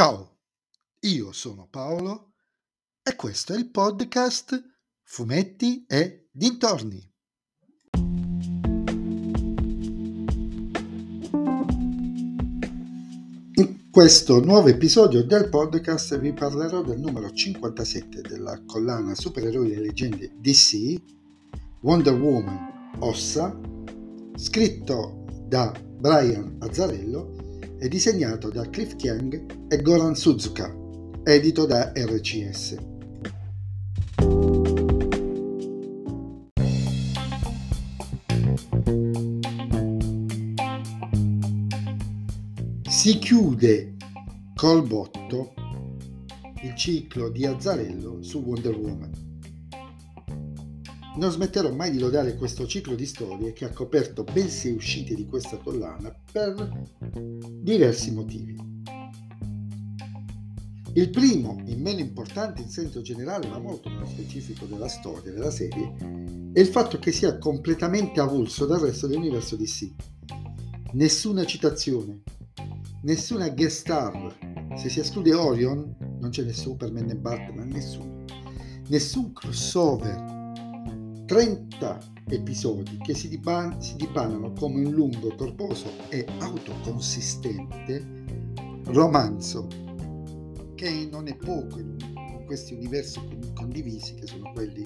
Ciao, io sono Paolo e questo è il podcast Fumetti e Dintorni. In questo nuovo episodio del podcast vi parlerò del numero 57 della collana Supereroi e leggende DC, Wonder Woman Ossa, scritto da Brian Azzarello è disegnato da Cliff Chiang e Goran Suzuka, edito da RCS. Si chiude col botto il ciclo di Azzarello su Wonder Woman. Non smetterò mai di lodare questo ciclo di storie che ha coperto ben sei uscite di questa collana per diversi motivi. Il primo, in meno importante in senso generale ma molto meno specifico della storia della serie, è il fatto che sia completamente avulso dal resto dell'universo DC. Nessuna citazione, nessuna guest star, se si esclude Orion non c'è né Superman né Batman, nessuno. Nessun crossover, 30 episodi che si, dipan- si dipanano come un lungo, corposo e autoconsistente romanzo che non è poco in, questi universi condivisi che sono quelli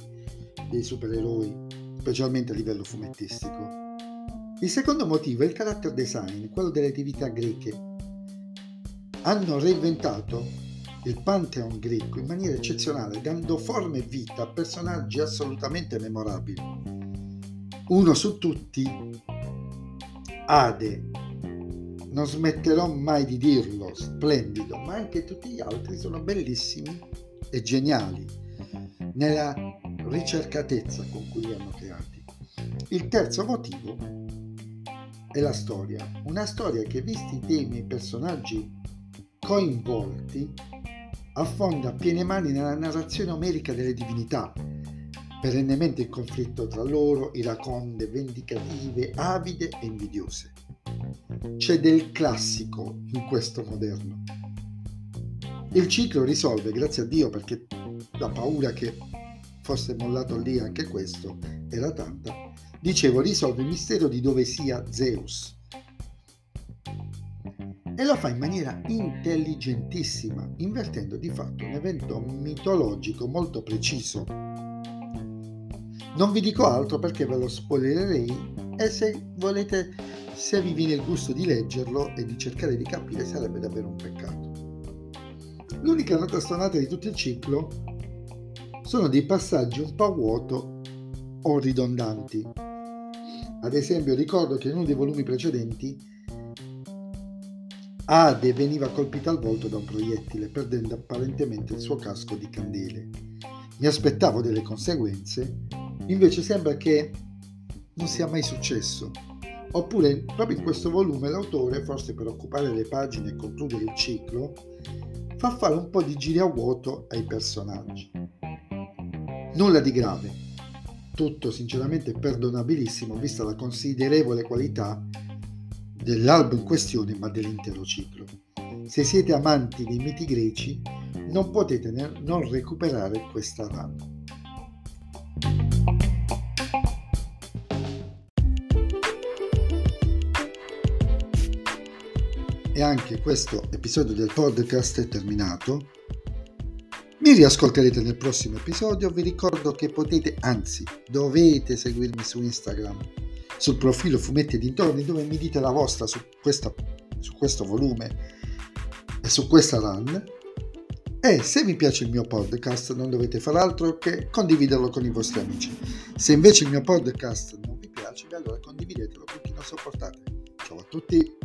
dei supereroi, specialmente a livello fumettistico. Il secondo motivo è il character design, quello delle divinità greche. Hanno reinventato il Pantheon greco in maniera eccezionale, dando forma e vita a personaggi assolutamente memorabili. Uno su tutti, Ade. Non smetterò mai di dirlo, splendido, ma anche tutti gli altri sono bellissimi e geniali nella ricercatezza con cui li hanno creati. Il terzo motivo è la storia, una storia che visti i temi e i personaggi coinvolti affonda a piene mani nella narrazione omerica delle divinità, perennemente in conflitto tra loro, iraconde, vendicative, avide e invidiose. C'è del classico in questo moderno. Il ciclo risolve, grazie a Dio, perché la paura che fosse mollato lì anche questo era tanta, dicevo, risolve il mistero di dove sia Zeus e lo fa in maniera intelligentissima, invertendo di fatto un evento mitologico molto preciso. Non vi dico altro perché ve lo spoilererei e se volete, se vi viene il gusto di leggerlo e di cercare di capire sarebbe davvero un peccato. L'unica nota stonata di tutto il ciclo sono dei passaggi un po' vuoto o ridondanti. Ad esempio ricordo che in uno dei volumi precedenti Ade veniva colpita al volto da un proiettile, perdendo apparentemente il suo casco di candele. Mi aspettavo delle conseguenze, invece sembra che non sia mai successo. Oppure, proprio in questo volume, l'autore, forse per occupare le pagine e concludere il ciclo, fa fare un po' di giri a vuoto ai personaggi. Nulla di grave, tutto sinceramente perdonabilissimo vista la considerevole qualità dell'albo in questione ma dell'intero ciclo. Se siete amanti dei miti greci non potete non recuperare questa run. E anche questo episodio del podcast è terminato. Mi riascolterete nel prossimo episodio. Vi ricordo che potete, anzi, dovete seguirmi su Instagram sul profilo Fumetti e Dintorni dove mi dite la vostra su, questa, su questo volume e su questa run. E se vi piace il mio podcast non dovete fare altro che condividerlo con i vostri amici. Se invece il mio podcast non vi piace, allora condividetelo con chi non sopportate. Ciao a tutti!